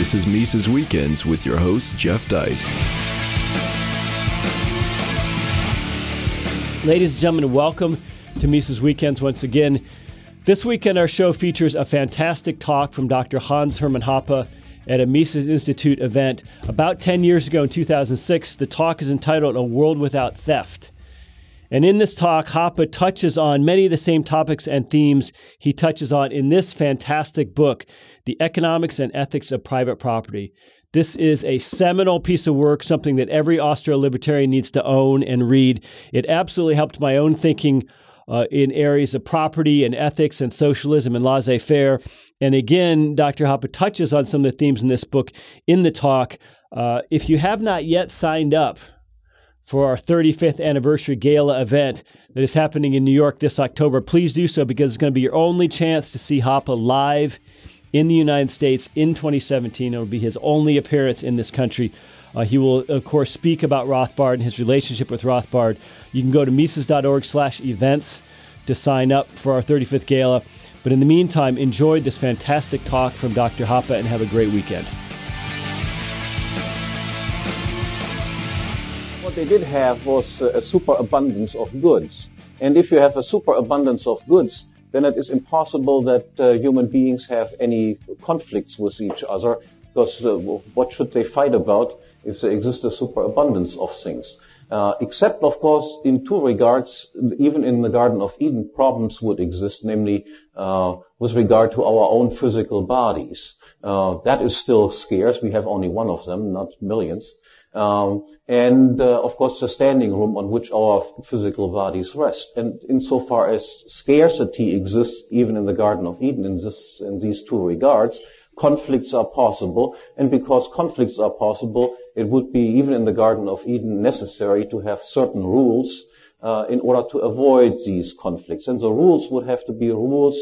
This is Mises Weekends with your host, Jeff Deist. Ladies and gentlemen, welcome to Mises Weekends once again. This weekend, our show features a fantastic talk from Dr. Hans Hermann Hoppe at a Mises Institute event about 10 years ago in 2006. The talk is entitled A World Without Theft. And in this talk, Hoppe touches on many of the same topics and themes he touches on in this fantastic book, The Economics and Ethics of Private Property. This is a seminal piece of work, something that every Austro libertarian needs to own and read. It absolutely helped my own thinking uh, in areas of property and ethics and socialism and laissez faire. And again, Dr. Hoppe touches on some of the themes in this book in the talk. Uh, if you have not yet signed up for our 35th anniversary gala event that is happening in New York this October, please do so because it's going to be your only chance to see Hoppe live in the United States in 2017. It will be his only appearance in this country. Uh, he will, of course, speak about Rothbard and his relationship with Rothbard. You can go to Mises.org slash events to sign up for our 35th gala. But in the meantime, enjoy this fantastic talk from Dr. Hoppe and have a great weekend. What they did have was a superabundance of goods. And if you have a superabundance of goods, then it is impossible that uh, human beings have any conflicts with each other because uh, what should they fight about if there exists a superabundance of things? Uh, except, of course, in two regards, even in the Garden of Eden, problems would exist, namely uh, with regard to our own physical bodies. Uh, that is still scarce. We have only one of them, not millions. Um, and uh, of course, the standing room on which our physical bodies rest. And insofar as scarcity exists, even in the Garden of Eden, in, this, in these two regards, conflicts are possible. And because conflicts are possible, it would be, even in the Garden of Eden, necessary to have certain rules uh, in order to avoid these conflicts. And the rules would have to be rules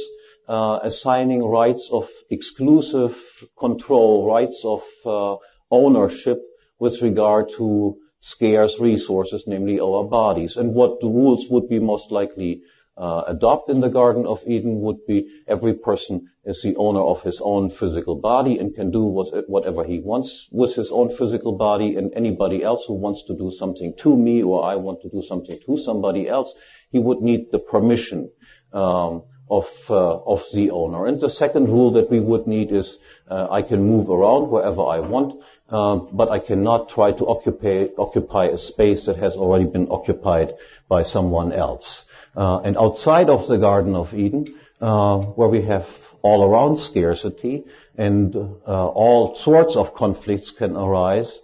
uh, assigning rights of exclusive control, rights of uh, ownership with regard to scarce resources, namely our bodies. And what the rules would be most likely uh, adopt in the Garden of Eden would be every person is the owner of his own physical body and can do whatever he wants with his own physical body and anybody else who wants to do something to me or I want to do something to somebody else, he would need the permission um, of uh, of the owner. And the second rule that we would need is uh, I can move around wherever I want, uh, but I cannot try to occupy occupy a space that has already been occupied by someone else. Uh, and outside of the Garden of Eden, uh, where we have all around scarcity and uh, all sorts of conflicts can arise,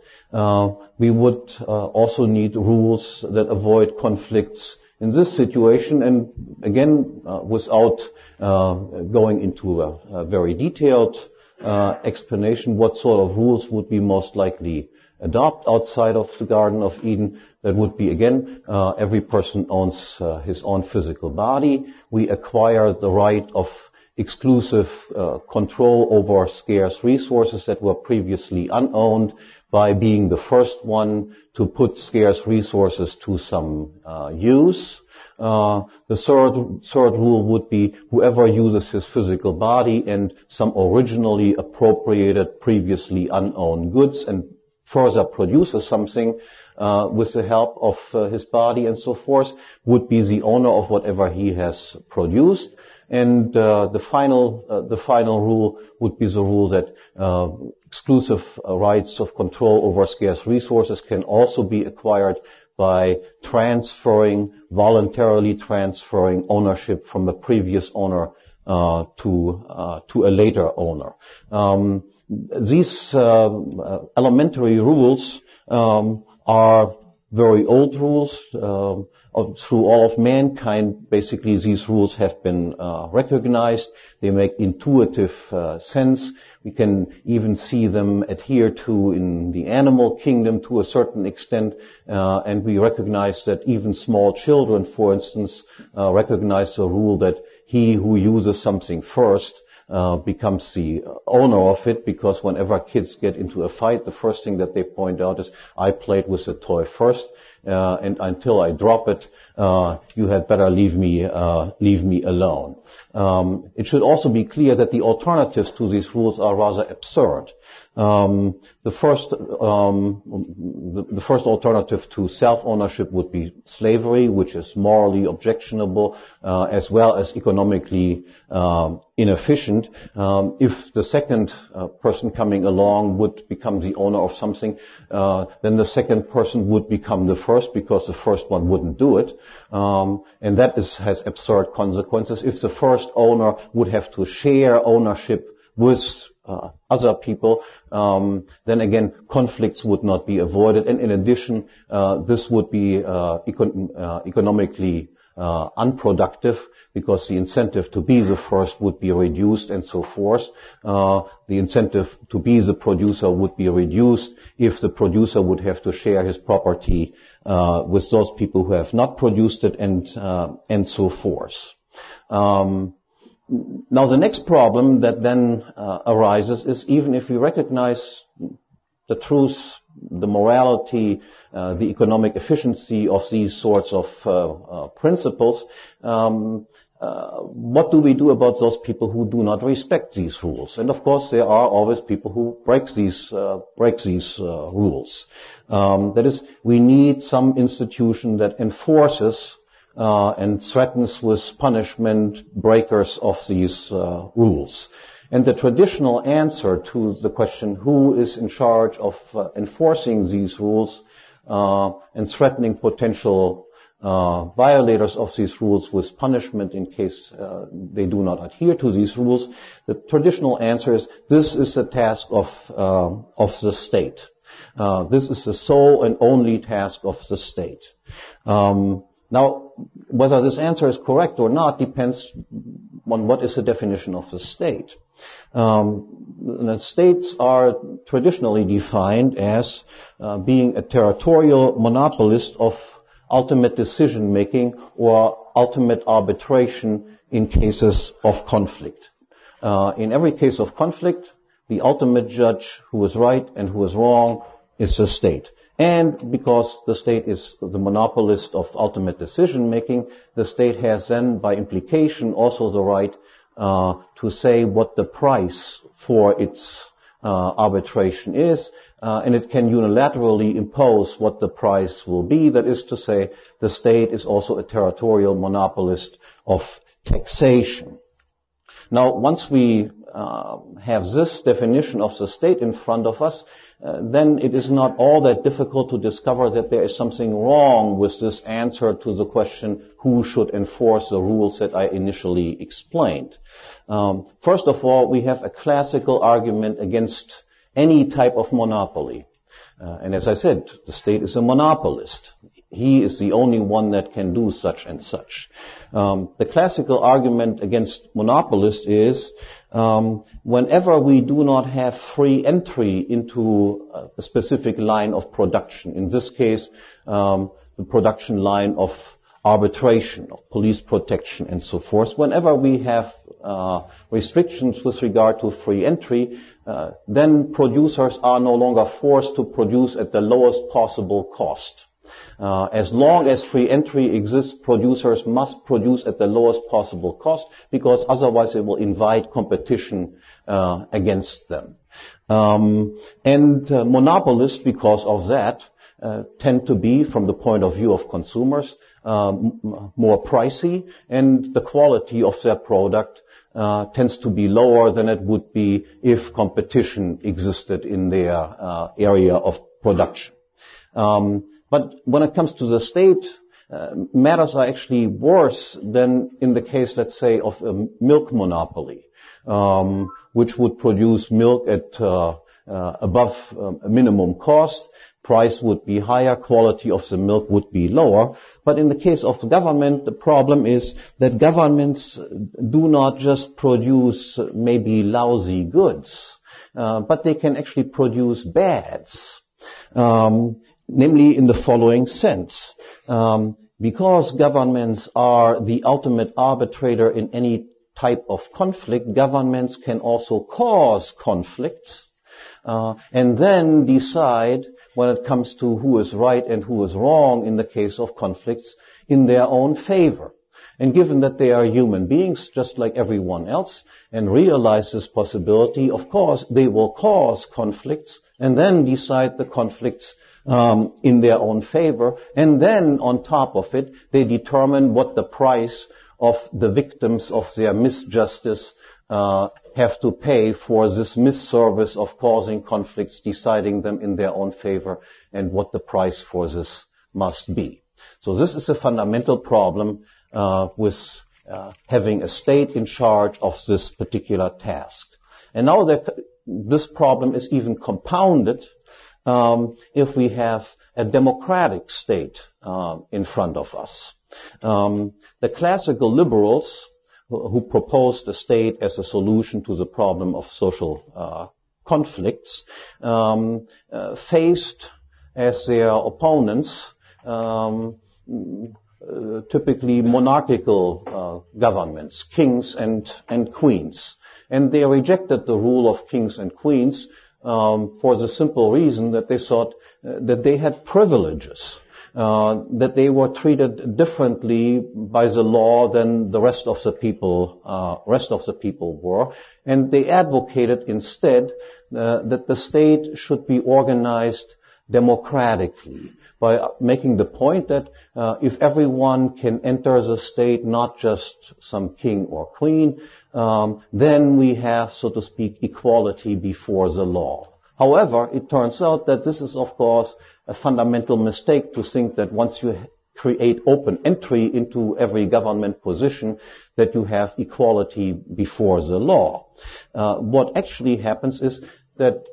we would also need rules that avoid conflicts in this situation. And again, without going into a, a very detailed explanation, what sort of rules would be most likely adopt outside of the Garden of Eden. That would be again, uh, every person owns uh, his own physical body. We acquire the right of exclusive uh, control over scarce resources that were previously unowned by being the first one to put scarce resources to some uh, use. Uh, the third, third rule would be whoever uses his physical body and some originally appropriated, previously unowned goods and further produces something uh, with the help of uh, his body and so forth, would be the owner of whatever he has produced. And uh, the final uh, the final rule would be the rule that uh, exclusive uh, rights of control over scarce resources can also be acquired by transferring voluntarily transferring ownership from a previous owner to to a later owner. Um, these uh, elementary rules um, are very old rules. Of, through all of mankind, basically these rules have been uh, recognized. They make intuitive uh, sense. We can even see them adhere to in the animal kingdom to a certain extent, uh, and we recognize that even small children, for instance, uh, recognize the rule that he who uses something first uh, becomes the owner of it because whenever kids get into a fight, the first thing that they point out is, I played with the toy first, uh, and until I drop it, uh, you had better leave me, uh, leave me alone. Um, it should also be clear that the alternatives to these rules are rather absurd. Um, the first, um, the, the, first alternative to self-ownership would be slavery, which is morally objectionable uh, as well as economically um, inefficient. Um, if the second uh, person coming along would become the owner of something, uh, then the second person would become the first because the first one wouldn't do it, um, and that is, has absurd consequences. If the first owner would have to share ownership with uh, other people, um, then again conflicts would not be avoided. And in addition, uh, this would be uh, econ- uh, economically uh, unproductive because the incentive to be the first would be reduced and so forth. Uh, the incentive to be the producer would be reduced if the producer would have to share his property with those people who have not produced it and and so forth. Um, now the next problem that then uh, arises is even if we recognize the truth, the morality, uh, the economic efficiency of these sorts of uh, uh principles, um, uh, what do we do about those people who do not respect these rules? And of course, there are always people who break these uh, break these rules. Um, that is, we need some institution that enforces uh, and threatens with punishment breakers of these uh, rules. And the traditional answer to the question who is in charge of uh, enforcing these rules uh, and threatening potential uh, violators of these rules with punishment in case uh, they do not adhere to these rules, the traditional answer is this is the task of of the state. this is the sole and only task of the state. Um, now, whether this answer is correct or not depends on what is the definition of the state. Um, states are traditionally defined as uh, being a territorial monopolist of ultimate decision making or ultimate arbitration in cases of conflict. Uh, in every case of conflict, the ultimate judge who is right and who is wrong is the state. And because the state is the monopolist of ultimate decision making, the state has then, by implication, also the right uh, to say what the price for its uh, arbitration is, uh, and it can unilaterally impose what the price will be. That is to say, the state is also a territorial monopolist of taxation. Now, once we uh, have this definition of the state in front of us, uh, then it is not all that difficult to discover that there is something wrong with this answer to the question who should enforce the rules that I initially explained. Um, first of all, we have a classical argument against any type of monopoly. Uh, and as I said, the state is a monopolist. He is the only one that can do such and such. Um, the classical argument against monopolists is um, whenever we do not have free entry into a specific line of production, in this case, um, the production line of arbitration, of police protection, and so forth, whenever we have uh, restrictions with regard to free entry, uh, then producers are no longer forced to produce at the lowest possible cost. Uh, as long as free entry exists, producers must produce at the lowest possible cost because otherwise it will invite competition uh, against them. Um, and uh, monopolists, because of that, uh, tend to be, from the point of view of consumers, um, more pricey, and the quality of their product uh, tends to be lower than it would be if competition existed in their uh, area of production. Um, but when it comes to the state, uh, matters are actually worse than in the case, let's say, of a milk monopoly, um, which would produce milk at uh, uh, above um, minimum cost. Price would be higher, quality of the milk would be lower. But in the case of the government, the problem is that governments do not just produce maybe lousy goods, uh, but they can actually produce bads. Um, namely in the following sense. Um, because governments are the ultimate arbitrator in any type of conflict, governments can also cause conflicts uh, and then decide when it comes to who is right and who is wrong in the case of conflicts in their own favor. And given that they are human beings, just like everyone else, and realize this possibility, of course, they will cause conflicts and then decide the conflicts um, in their own favor. And then, on top of it, they determine what the price of the victims of their misjustice uh, have to pay for this misservice of causing conflicts, deciding them in their own favor, and what the price for this must be. So this is a fundamental problem uh, with uh, having a state in charge of this particular task. And now that this problem is even compounded um, if we have a democratic state uh, in front of us. Um, the classical liberals who, proposed the state as a solution to the problem of social uh, conflicts um, uh, faced as their opponents um, uh, typically monarchical uh, governments, kings and, and queens. And they rejected the rule of kings and queens um, for the simple reason that they thought uh, that they had privileges. Uh, that they were treated differently by the law than the rest of the people, uh, rest of the people were, and they advocated instead uh, that the state should be organized democratically by making the point that uh, if everyone can enter the state, not just some king or queen, um, then we have, so to speak, equality before the law. However, it turns out that this is, of course, a fundamental mistake to think that once you create open entry into every government position, that you have equality before the law. Uh, what actually happens is that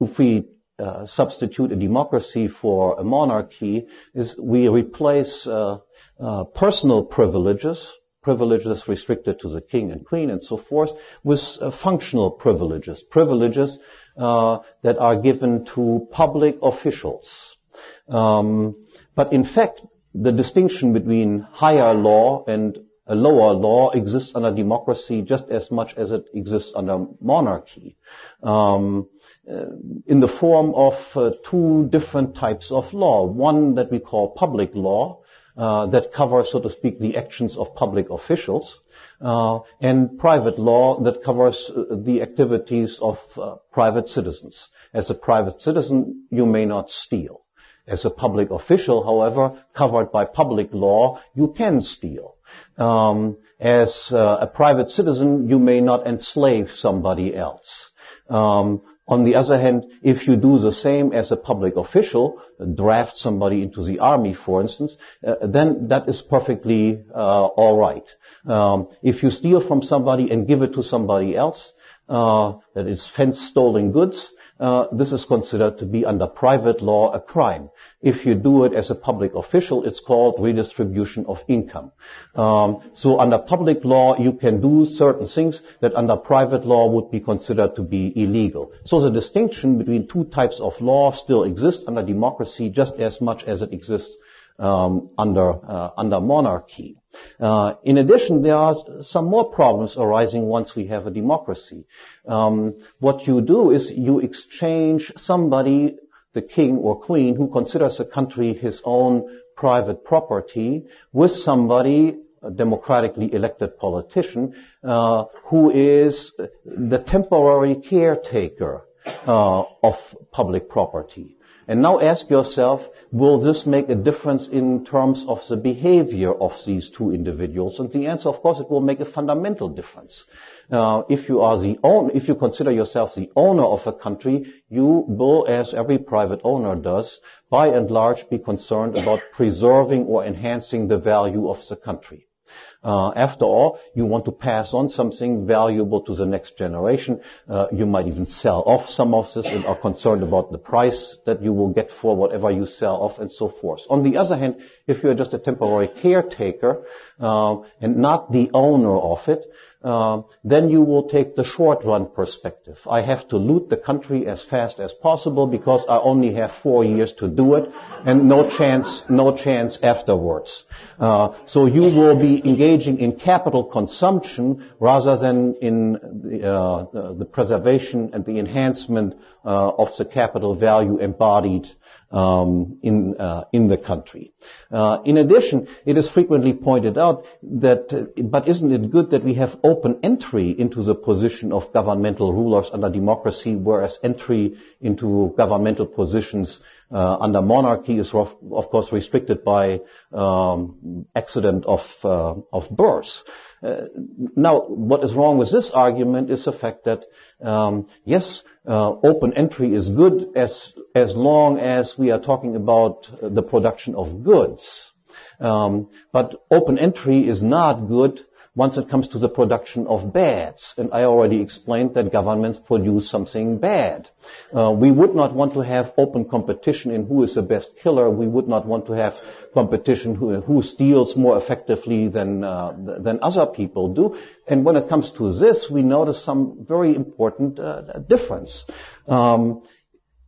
if we uh, substitute a democracy for a monarchy, is we replace uh, uh personal privileges privileges restricted to the king and queen and so forth, with uh, functional privileges, privileges uh, that are given to public officials. Um, but in fact, the distinction between higher law and a lower law exists under democracy just as much as it exists under monarchy, um, in the form of uh, two different types of law. One that we call public law, uh, that covers, so to speak, the actions of public officials, uh, and private law that covers uh, the activities of uh, private citizens. As a private citizen, you may not steal. As a public official, however, covered by public law, you can steal. Um, as uh, a private citizen, you may not enslave somebody else. Um, on the other hand, if you do the same as a public official, draft somebody into the army, for instance, uh, then that is perfectly uh, all right. Um, if you steal from somebody and give it to somebody else, uh, that is fence stolen goods, uh, this is considered to be under private law a crime. If you do it as a public official, it's called redistribution of income. Um, so under public law, you can do certain things that under private law would be considered to be illegal. So the distinction between two types of law still exists under democracy just as much as it exists um, under uh, under monarchy. Uh, in addition, there are some more problems arising once we have a democracy. Um, what you do is you exchange somebody, the king or queen, who considers a country his own private property, with somebody a democratically elected politician uh, who is the temporary caretaker uh, of public property. And now ask yourself, will this make a difference in terms of the behavior of these two individuals? And the answer, of course, it will make a fundamental difference. Uh, if you are the own, if you consider yourself the owner of a country, you will, as every private owner does, by and large be concerned about preserving or enhancing the value of the country. Uh, after all, you want to pass on something valuable to the next generation. Uh, you might even sell off some of this and are concerned about the price that you will get for whatever you sell off and so forth. On the other hand, if you are just a temporary caretaker uh, and not the owner of it, uh, then you will take the short run perspective. I have to loot the country as fast as possible because I only have four years to do it and no chance, no chance afterwards. Uh, so you will be engaging in capital consumption rather than in the, uh, the preservation and the enhancement uh, of the capital value embodied um, in uh, in the country. Uh, in addition, it is frequently pointed out that, uh, but isn't it good that we have open entry into the position of governmental rulers under democracy, whereas entry into governmental positions uh, under monarchy is of, of course restricted by um, accident of uh, of birth. Uh, now, what is wrong with this argument is the fact that um, yes, uh, open entry is good as as long as we are talking about the production of goods. Um, but open entry is not good once it comes to the production of bads. And I already explained that governments produce something bad. Uh, we would not want to have open competition in who is the best killer. We would not want to have competition who, who steals more effectively than, uh, than other people do. And when it comes to this, we notice some very important uh, difference. Um,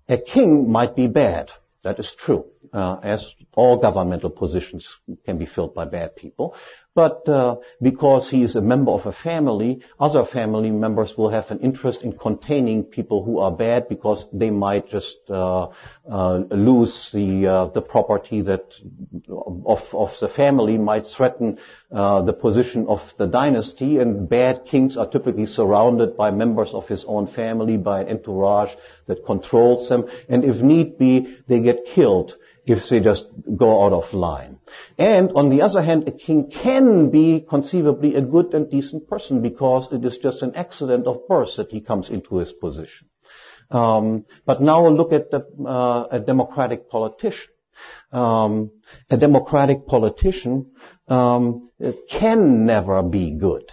a king might be bad. That is true, uh, as all governmental positions can be filled by bad people. But uh, because he is a member of a family, other family members will have an interest in containing people who are bad because they might just uh, uh lose the uh, the property that of of the family might threaten uh, the position of the dynasty. And bad kings are typically surrounded by members of his own family, by an entourage that controls them, and if need be, they get killed if they just go out of line. And on the other hand, a king can be conceivably a good and decent person because it is just an accident of birth that he comes into his position. Um, but now look at the, uh, a democratic politician. Um, a democratic politician um, can never be good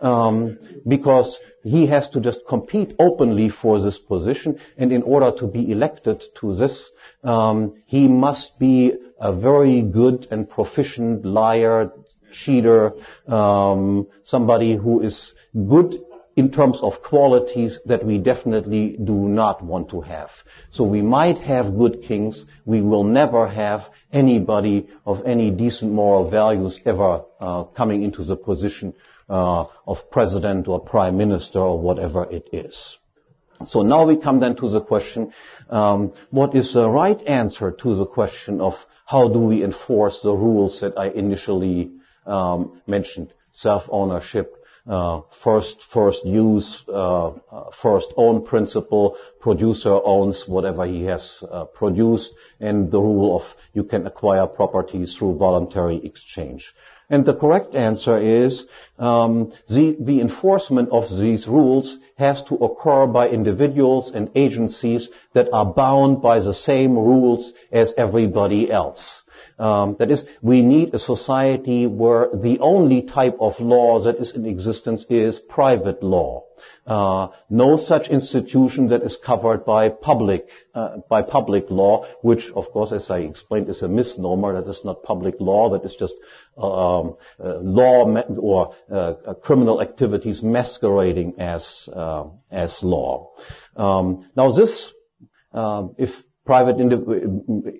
um, because he has to just compete openly for this position, and in order to be elected to this, um, he must be a very good and proficient liar, cheater, um, somebody who is good in terms of qualities that we definitely do not want to have. So we might have good kings. We will never have anybody of any decent moral values ever uh, coming into the position uh, of president or prime minister or whatever it is. So now we come then to the question, um, what is the right answer to the question of how do we enforce the rules that I initially um, mentioned? Self-ownership, uh, first first use, uh, uh, first own principle. Producer owns whatever he has uh, produced, and the rule of you can acquire property through voluntary exchange. And the correct answer is um, the, the enforcement of these rules has to occur by individuals and agencies that are bound by the same rules as everybody else. Um, that is, we need a society where the only type of law that is in existence is private law. Uh, no such institution that is covered by public uh, by public law, which, of course, as I explained, is a misnomer. That is not public law. That is just uh, um, uh, law or uh, criminal activities masquerading as as law. Um, now, this, if private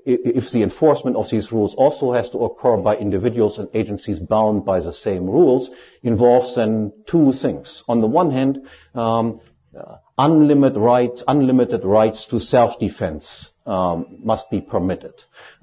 if the enforcement of these rules also has to occur by individuals and agencies bound by the same rules, involves then two things. On the one hand, um, uh, unlimited rights, unlimited rights to self-defense um, must be permitted,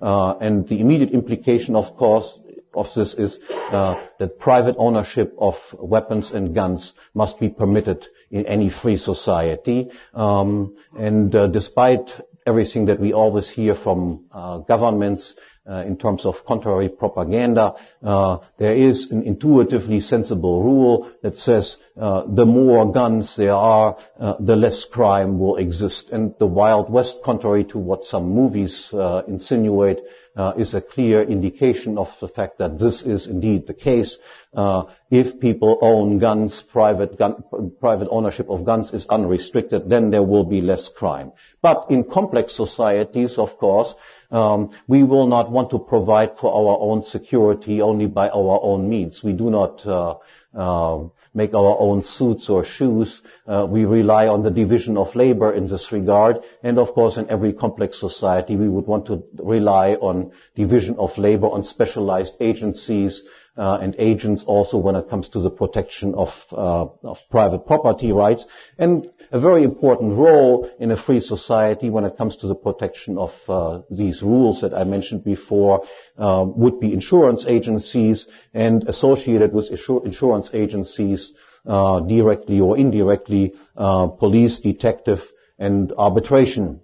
uh, and the immediate implication, of course, of this is uh, that private ownership of weapons and guns must be permitted in any free society. Um, and uh, despite everything that we always hear from uh, governments in terms of contrary propaganda. Uh, there is an intuitively sensible rule that says uh, the more guns there are, uh, the less crime will exist. And the Wild West, contrary to what some movies uh, insinuate, uh, is a clear indication of the fact that this is indeed the case. Uh, if people own guns, private, gun, private ownership of guns is unrestricted, then there will be less crime. But in complex societies, of course, um, we will not want to provide for our own security only by our own means. We do not uh, uh, make our own suits or shoes. Uh, we rely on the division of labor in this regard. And of course, in every complex society, we would want to rely on division of labor, on specialized agencies, uh, and agents also when it comes to the protection of, uh, of private property rights, and a very important role in a free society when it comes to the protection of uh, these rules that I mentioned before uh, would be insurance agencies and associated with insurance agencies uh, directly or indirectly uh, police, detective, and arbitration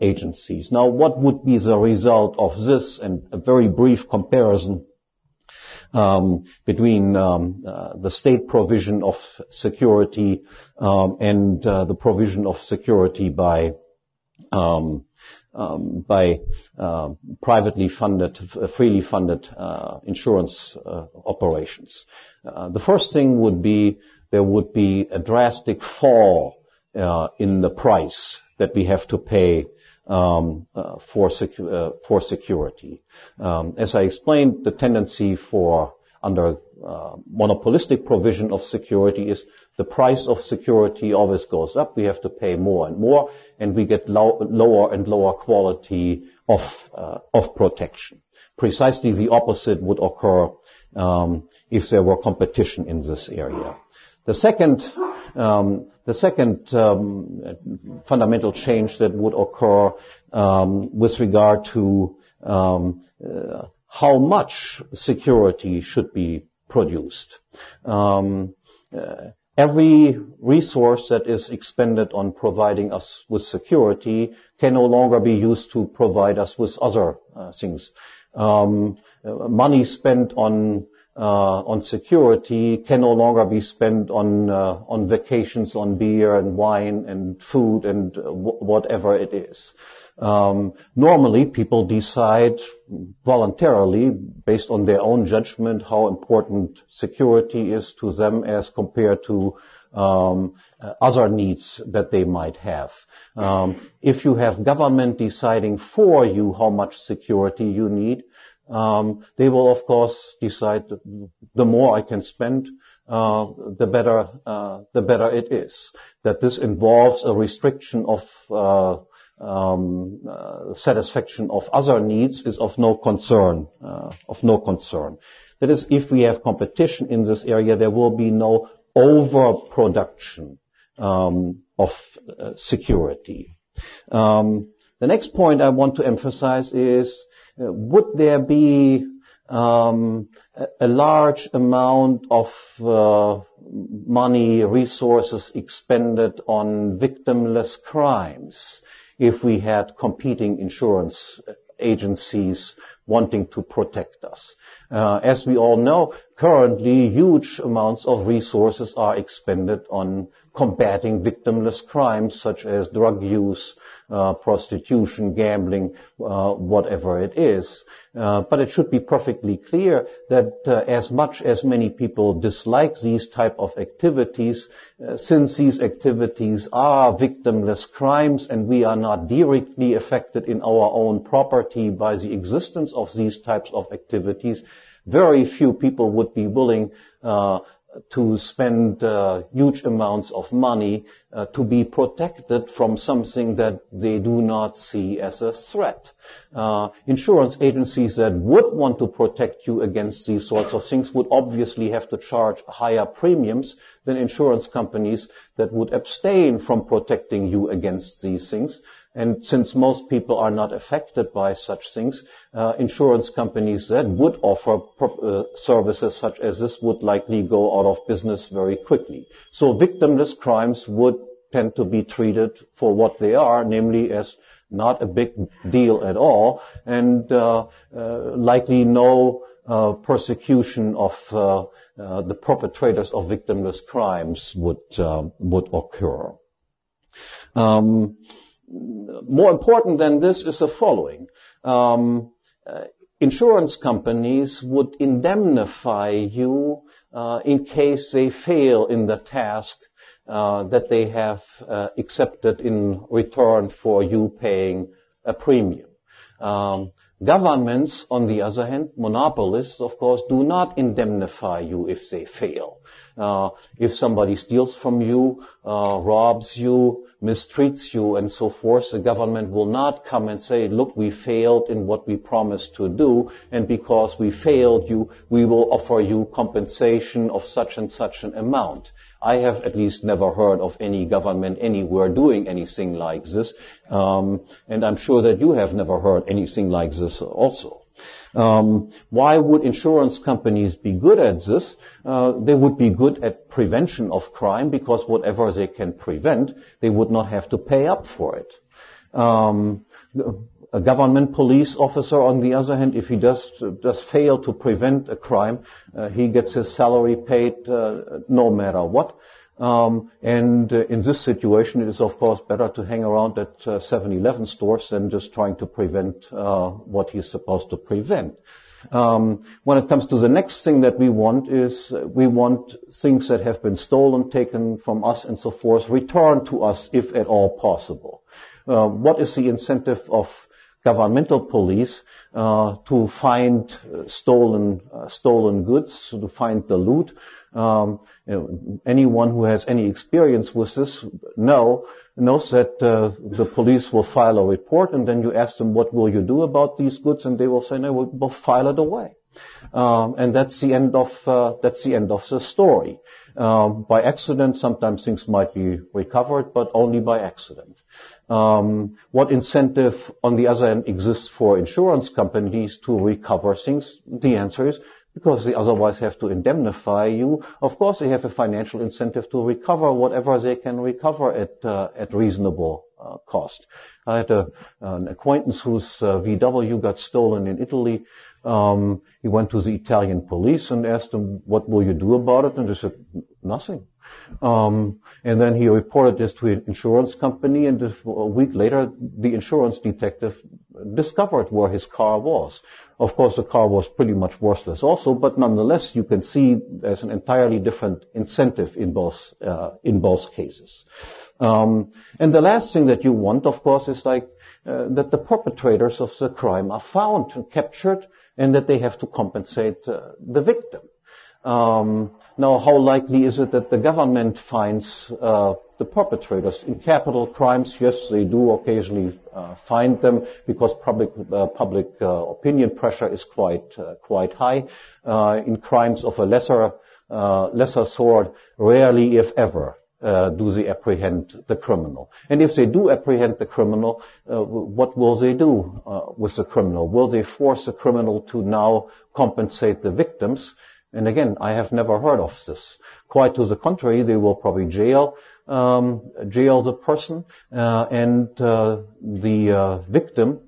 agencies. Now, what would be the result of this? And a very brief comparison um, between um, uh, the state provision of security um, and uh, the provision of security by um, um, by uh, privately funded, freely funded uh, insurance uh, operations. Uh, the first thing would be there would be a drastic fall in the price that we have to pay um, uh, for, secu- uh, for security. Um, as I explained, the tendency for under uh, monopolistic provision of security is the price of security always goes up. We have to pay more and more, and we get low, lower and lower quality of uh, of protection. Precisely the opposite would occur um, if there were competition in this area. The second um, the second um, fundamental change that would occur um, with regard to um, uh, how much security should be produced. Um, uh, every resource that is expended on providing us with security can no longer be used to provide us with other uh, things. Um, uh, money spent on on security can no longer be spent on uh, on vacations, on beer and wine and food and w- whatever it is. Um, normally, people decide voluntarily, based on their own judgment, how important security is to them as compared to um, uh, other needs that they might have. Um, if you have government deciding for you how much security you need, um, they will of course decide the more I can spend, uh, the better uh, the better it is. That this involves a restriction of uh, um, uh, satisfaction of other needs is of no concern. Uh, of no concern. That is, if we have competition in this area, there will be no overproduction um, of uh, security. Um, the next point I want to emphasize is would there be um, a, a, large amount of uh, money, resources expended on victimless crimes if we had competing insurance agencies wanting to protect us. Uh, as we all know, currently huge amounts of resources are expended on combating victimless crimes such as drug use, uh, prostitution, gambling, uh, whatever it is. Uh, but it should be perfectly clear that uh, as much as many people dislike these type of activities, uh, since these activities are victimless crimes and we are not directly affected in our own property by the existence of these types of activities, very few people would be willing uh, to spend uh, huge amounts of money uh, to be protected from something that they do not see as a threat. Uh, insurance agencies that would want to protect you against these sorts of things would obviously have to charge higher premiums than insurance companies that would abstain from protecting you against these things. And since most people are not affected by such things, uh, insurance companies that would offer uh, services such as this would likely go out of business very quickly. So victimless crimes would tend to be treated for what they are, namely as not a big deal at all, and uh, uh likely no uh, persecution of uh, the perpetrators of victimless crimes would would occur. Um, more important than this is the following. Um, uh, insurance companies would indemnify you uh, in case they fail in the task uh, that they have uh, accepted in return for you paying a premium. Um, governments, on the other hand, monopolists, of course, do not indemnify you if they fail. Uh, if somebody steals from you, uh, robs you, mistreats you, and so forth, the government will not come and say, look, we failed in what we promised to do, and because we failed you, we will offer you compensation of such and such an amount. I have at least never heard of any government anywhere doing anything like this, um, and I'm sure that you have never heard anything like this also. Um, why would insurance companies be good at this? Uh, they would be good at prevention of crime because whatever they can prevent, they would not have to pay up for it. Um, a government police officer, on the other hand, if he does does fail to prevent a crime, uh, he gets his salary paid uh, no matter what. Um, and uh, in this situation, it is of course better to hang around at 7-Eleven uh, stores than just trying to prevent uh, what he's supposed to prevent. Um, when it comes to the next thing that we want is uh, we want things that have been stolen, taken from us, and so forth, returned to us if at all possible. Uh, what is the incentive of governmental police uh, to find uh, stolen uh, stolen goods, to find the loot? Um, you know, anyone who has any experience with this know knows that uh, the police will file a report, and then you ask them, "What will you do about these goods?" and they will say, "No, we'll, we'll file it away." Um, and that's the end of uh, that's the end of the story. Um, by accident, sometimes things might be recovered, but only by accident. Um, what incentive, on the other hand, exists for insurance companies to recover things? The answer is because they otherwise have to indemnify you. Of course, they have a financial incentive to recover whatever they can recover at uh, at reasonable uh, cost. I had a, an acquaintance whose uh, VW got stolen in Italy. Um, he went to the Italian police and asked them, "What will you do about it?" And they said, "Nothing." Um, and then he reported this to an insurance company, and a week later, the insurance detective discovered where his car was. Of course, the car was pretty much worthless also, but nonetheless, you can see there's an entirely different incentive in both uh, in both cases. Um, and the last thing that you want, of course, is like uh, that the perpetrators of the crime are found and captured, and that they have to compensate uh, the victim. Um, now, how likely is it that the government finds uh, the perpetrators in capital crimes? Yes, they do occasionally uh, find them because public uh, public uh, opinion pressure is quite uh, quite high. In crimes of a lesser lesser sort, rarely, if ever, do they apprehend the criminal. And if they do apprehend the criminal, what will they do with the criminal? Will they force the criminal to now compensate the victims? And again, I have never heard of this. Quite to the contrary, they will probably jail um, jail the person, uh, and uh, the uh, victim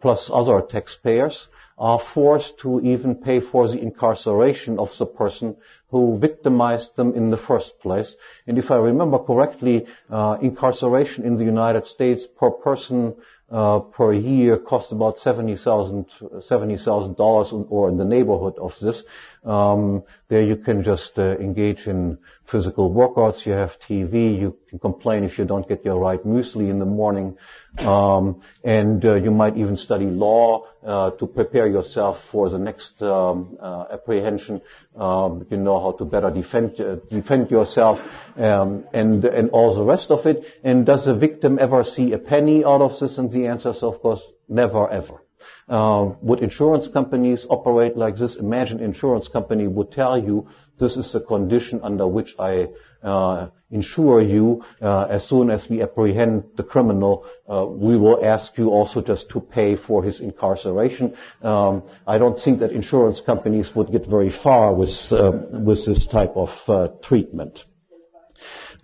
plus other taxpayers are forced to even pay for the incarceration of the person who victimized them in the first place. And if I remember correctly, uh, incarceration in the United States per person uh, per year costs about $70,000 $70, or in the neighborhood of this. Um, there you can just uh, engage in physical workouts. You have TV. You can complain if you don't get your right muesli in the morning. Um, and uh, you might even study law uh, to prepare yourself for the next um, uh, apprehension. Um, you know how to better defend uh, defend yourself um, and and all the rest of it. And does the victim ever see a penny out of this? And the answer is, of course, never ever. Uh, would insurance companies operate like this? Imagine insurance company would tell you this is the condition under which I uh, insure you. Uh, as soon as we apprehend the criminal, uh, we will ask you also just to pay for his incarceration. Um, I don't think that insurance companies would get very far with uh, with this type of treatment.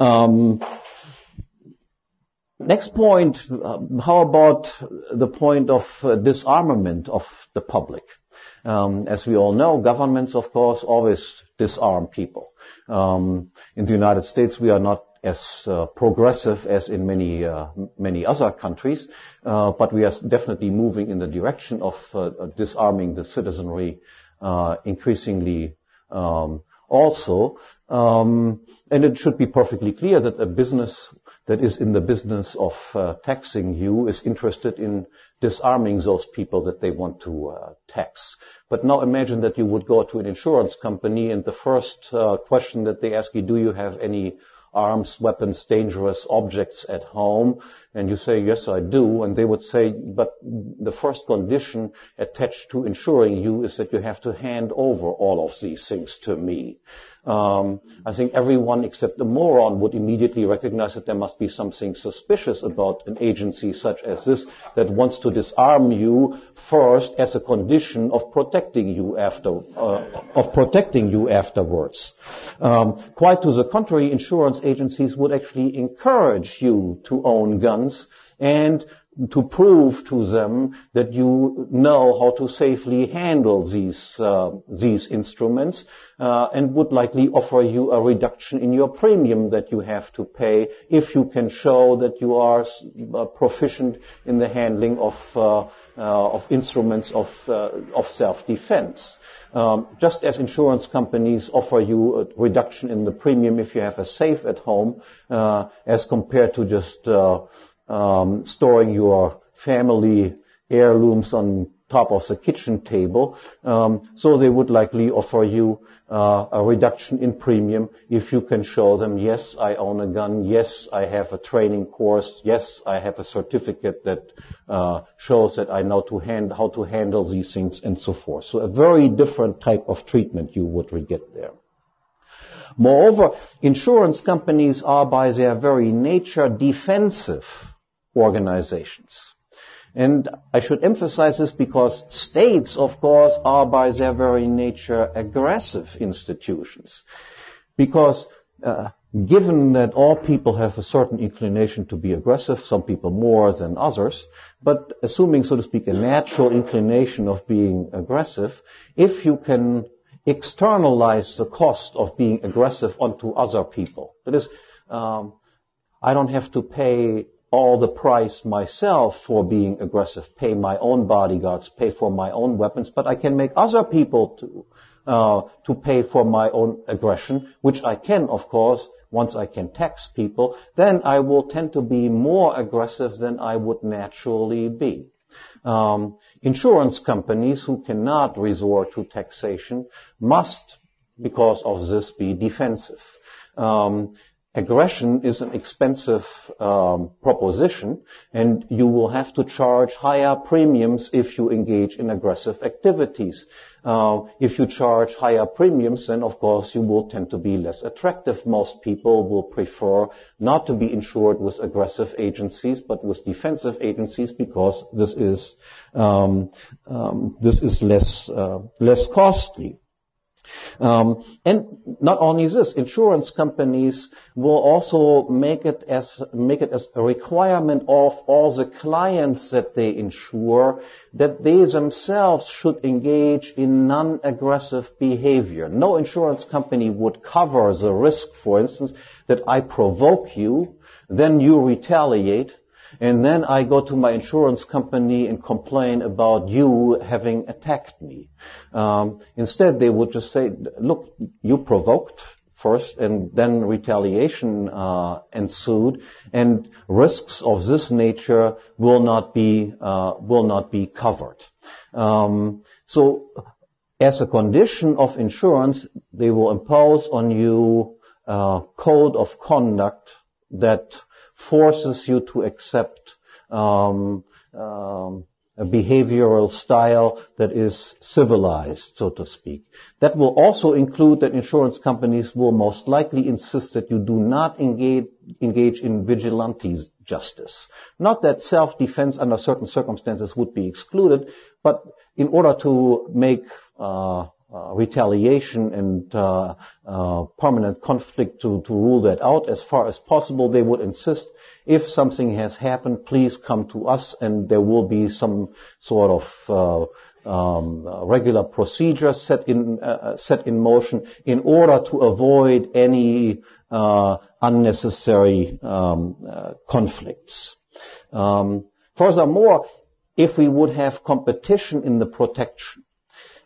Um, Next point, um, how about the point of uh, disarmament of the public? Um, as we all know, governments, of course, always disarm people. Um, in the United States, we are not as uh, progressive as in many uh, many other countries, uh, but we are definitely moving in the direction of uh, disarming the citizenry increasingly um, also. Um, and it should be perfectly clear that a business that is in the business of uh, taxing you is interested in disarming those people that they want to uh, tax. But now imagine that you would go to an insurance company and the first uh, question that they ask you, do you have any arms, weapons, dangerous objects at home? And you say, yes, I do. And they would say, but the first condition attached to insuring you is that you have to hand over all of these things to me. Um, I think everyone except the moron would immediately recognize that there must be something suspicious about an agency such as this that wants to disarm you first as a condition of protecting you after, uh, of protecting you afterwards. Um, quite to the contrary, insurance agencies would actually encourage you to own guns and to prove to them that you know how to safely handle these uh, these instruments uh, and would likely offer you a reduction in your premium that you have to pay if you can show that you are uh, proficient in the handling of uh, uh, of instruments of uh, of self-defense. Um, just as insurance companies offer you a reduction in the premium if you have a safe at home, as compared to just um, storing your family heirlooms on top of the kitchen table. Um, so they would likely offer you uh, a reduction in premium if you can show them, yes, I own a gun, yes, I have a training course, yes, I have a certificate that uh, shows that I know to hand, how to handle these things and so forth. So a very different type of treatment you would get there. Moreover, insurance companies are by their very nature defensive organizations. And I should emphasize this because states, of course, are by their very nature aggressive institutions. Because uh, given that all people have a certain inclination to be aggressive, some people more than others, but assuming, so to speak, a natural inclination of being aggressive, if you can externalize the cost of being aggressive onto other people, that is, um, I don't have to pay all the price myself for being aggressive, pay my own bodyguards, pay for my own weapons, but I can make other people to, uh, to pay for my own aggression, which I can, of course, once I can tax people, then I will tend to be more aggressive than I would naturally be. Um, insurance companies who cannot resort to taxation must, because of this, be defensive. Um, aggression is an expensive um, proposition, and you will have to charge higher premiums if you engage in aggressive activities. Uh, if you charge higher premiums, then of course you will tend to be less attractive. Most people will prefer not to be insured with aggressive agencies, but with defensive agencies because this is um, um, this is less uh, less costly. Um, and not only this, insurance companies will also make it as make it as a requirement of all the clients that they insure that they themselves should engage in non-aggressive behavior. No insurance company would cover the risk, for instance, that I provoke you, then you retaliate, and then I go to my insurance company and complain about you having attacked me. Um, instead, they would just say, "Look, you provoked." First, and then retaliation uh, ensued, and risks of this nature will not be uh, will not be covered. Um, so, as a condition of insurance, they will impose on you a code of conduct that forces you to accept um, um, a behavioral style that is civilized, so to speak. That will also include that insurance companies will most likely insist that you do not engage, engage in vigilante justice. Not that self-defense under certain circumstances would be excluded, but in order to make uh, uh, retaliation and uh, uh, permanent conflict to, to rule that out as far as possible. They would insist if something has happened, please come to us and there will be some sort of uh, um, regular procedure set in uh, set in motion in order to avoid any uh, unnecessary um, conflicts. Um, furthermore, if we would have competition in the protection,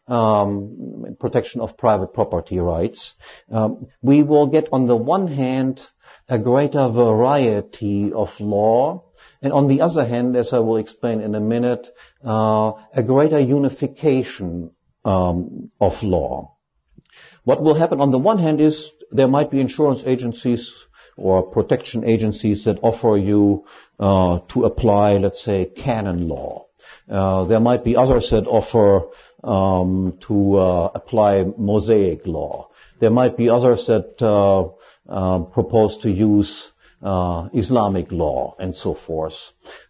um, protection of private property rights, um, we will get on the one hand a greater variety of law, and on the other hand, as I will explain in a minute, uh, a greater unification um, of law. What will happen on the one hand is there might be insurance agencies or protection agencies that offer you uh, to apply, let's say, canon law. Uh, there might be others that offer um, to uh, apply mosaic law. There might be others that uh, uh, propose to use uh, Islamic law and so forth.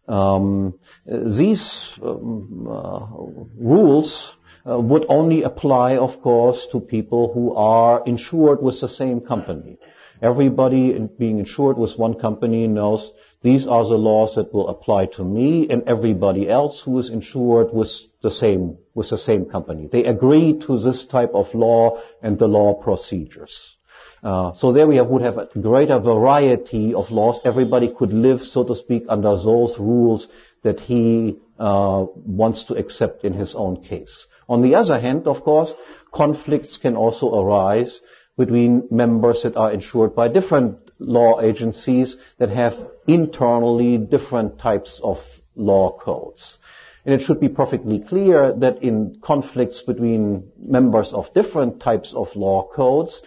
Um, these um, rules would only apply, of course, to people who are insured with the same company. Everybody being insured with one company knows these are the laws that will apply to me and everybody else who is insured with the same, with the same company. They agree to this type of law and the law procedures. Uh, so there we have, would have a greater variety of laws. Everybody could live, so to speak, under those rules that he uh, wants to accept in his own case. On the other hand, of course, conflicts can also arise between members that are insured by different law agencies that have internally different types of law codes. And it should be perfectly clear that in conflicts between members of different types of law codes,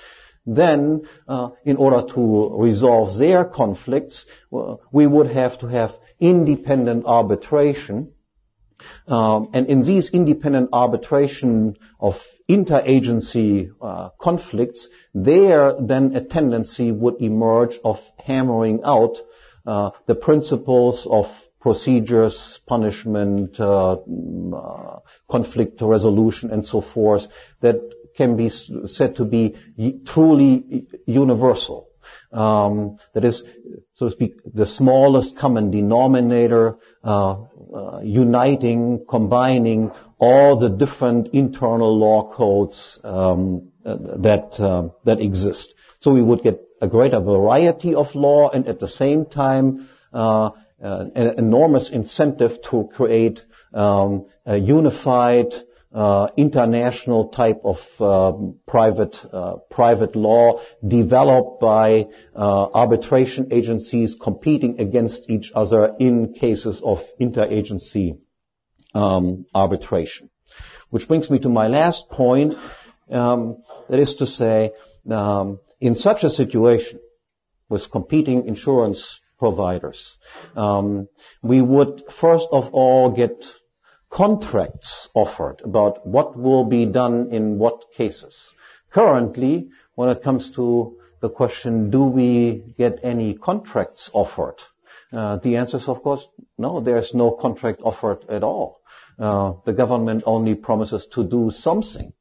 then uh, in order to resolve their conflicts, uh, we would have to have independent arbitration um, and in these independent arbitration of interagency uh, conflicts, there then a tendency would emerge of hammering out uh, the principles of procedures, punishment, uh, mm, uh conflict resolution, and so forth that can be said to be truly universal. Um, that is, so to speak, the smallest common denominator uh, uh, uniting, combining all the different internal law codes um, uh, that uh, that exist. So we would get a greater variety of law, and at the same time, uh, an enormous incentive to create um, a unified uh, international type of um, private uh, private law developed by uh, arbitration agencies competing against each other in cases of interagency um, arbitration. Which brings me to my last point. Um, that is to say, um, in such a situation with competing insurance providers, um, we would first of all get contracts offered about what will be done in what cases. Currently, when it comes to the question, do we get any contracts offered? Uh, the answer is, of course, no, there's no contract offered at all. Uh, the government only promises to do something.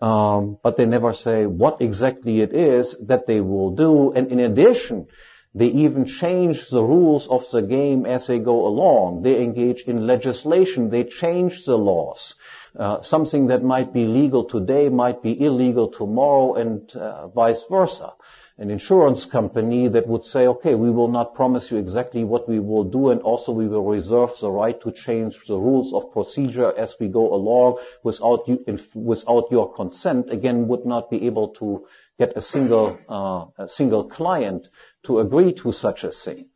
Um, but they never say what exactly it is that they will do. And in addition, they even change the rules of the game as they go along. They engage in legislation. They change the laws. Uh, something that might be legal today might be illegal tomorrow and uh, vice versa. An insurance company that would say, okay, we will not promise you exactly what we will do and also we will reserve the right to change the rules of procedure as we go along without you, without your consent, again, would not be able to get a single, uh, a single client to agree to such a thing.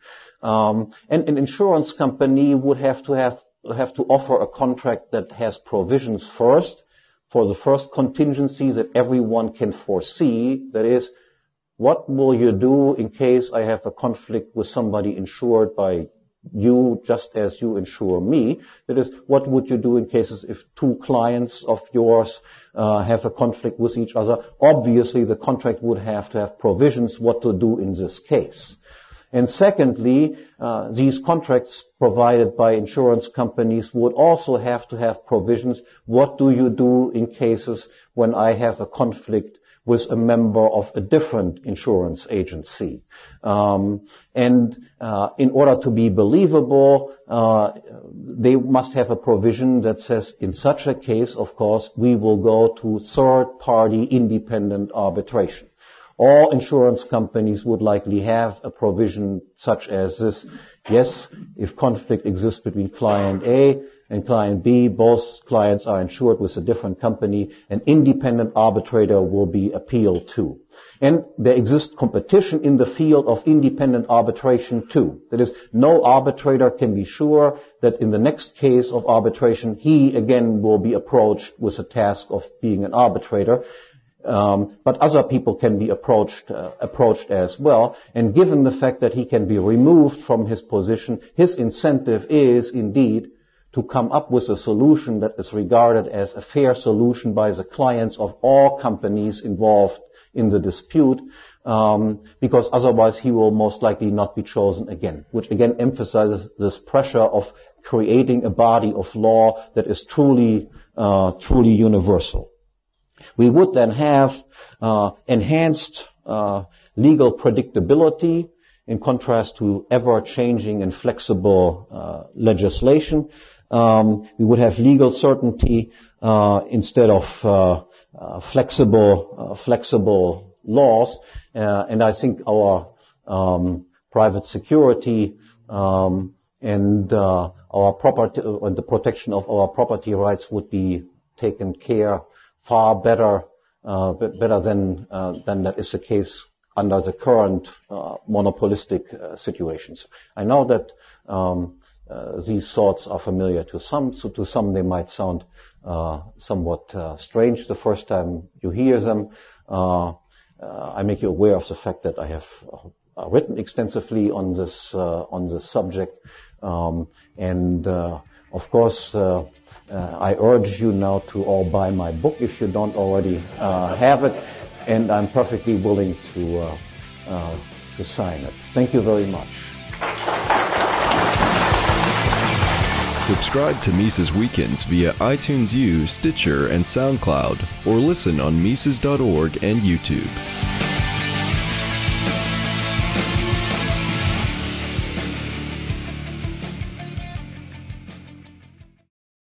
Um, and an insurance company would have to have have to offer a contract that has provisions first for the first contingency that everyone can foresee. That is, what will you do in case I have a conflict with somebody insured by you just as you insure me. That is, what would you do in cases if two clients of yours uh, have a conflict with each other? Obviously, the contract would have to have provisions what to do in this case. And secondly, uh, these contracts provided by insurance companies would also have to have provisions. What do you do in cases when I have a conflict with a member of a different insurance agency. Um, and uh, in order to be believable, uh, they must have a provision that says, in such a case, of course, we will go to third-party independent arbitration. All insurance companies would likely have a provision such as this. Yes, if conflict exists between client A, and client B. Both clients are insured with a different company. An independent arbitrator will be appealed to. And there exists competition in the field of independent arbitration too. That is, no arbitrator can be sure that in the next case of arbitration, he again will be approached with the task of being an arbitrator. Um, but other people can be approached uh, approached as well. And given the fact that he can be removed from his position, his incentive is indeed to come up with a solution that is regarded as a fair solution by the clients of all companies involved in the dispute, um, because otherwise he will most likely not be chosen again, which again emphasizes this pressure of creating a body of law that is truly, uh, truly universal. We would then have uh, enhanced uh, legal predictability in contrast to ever-changing and flexible uh, legislation. Um, we would have legal certainty uh, instead of uh, uh, flexible, uh, flexible laws. Uh, and I think our um, private security um, and our property and the protection of our property rights would be taken care far better better than than that is the case under the current uh, monopolistic uh, situations. I know that um, uh, these thoughts are familiar to some, so to some they might sound uh, somewhat uh, strange the first time you hear them. Uh, uh, I make you aware of the fact that I have uh, written extensively on this on this subject, um, and of course. I urge you now to all buy my book if you don't already have it, and I'm perfectly willing to to sign it. Thank you very much. Subscribe to Mises Weekends via iTunes U, Stitcher, and SoundCloud, or listen on Mises.org and YouTube.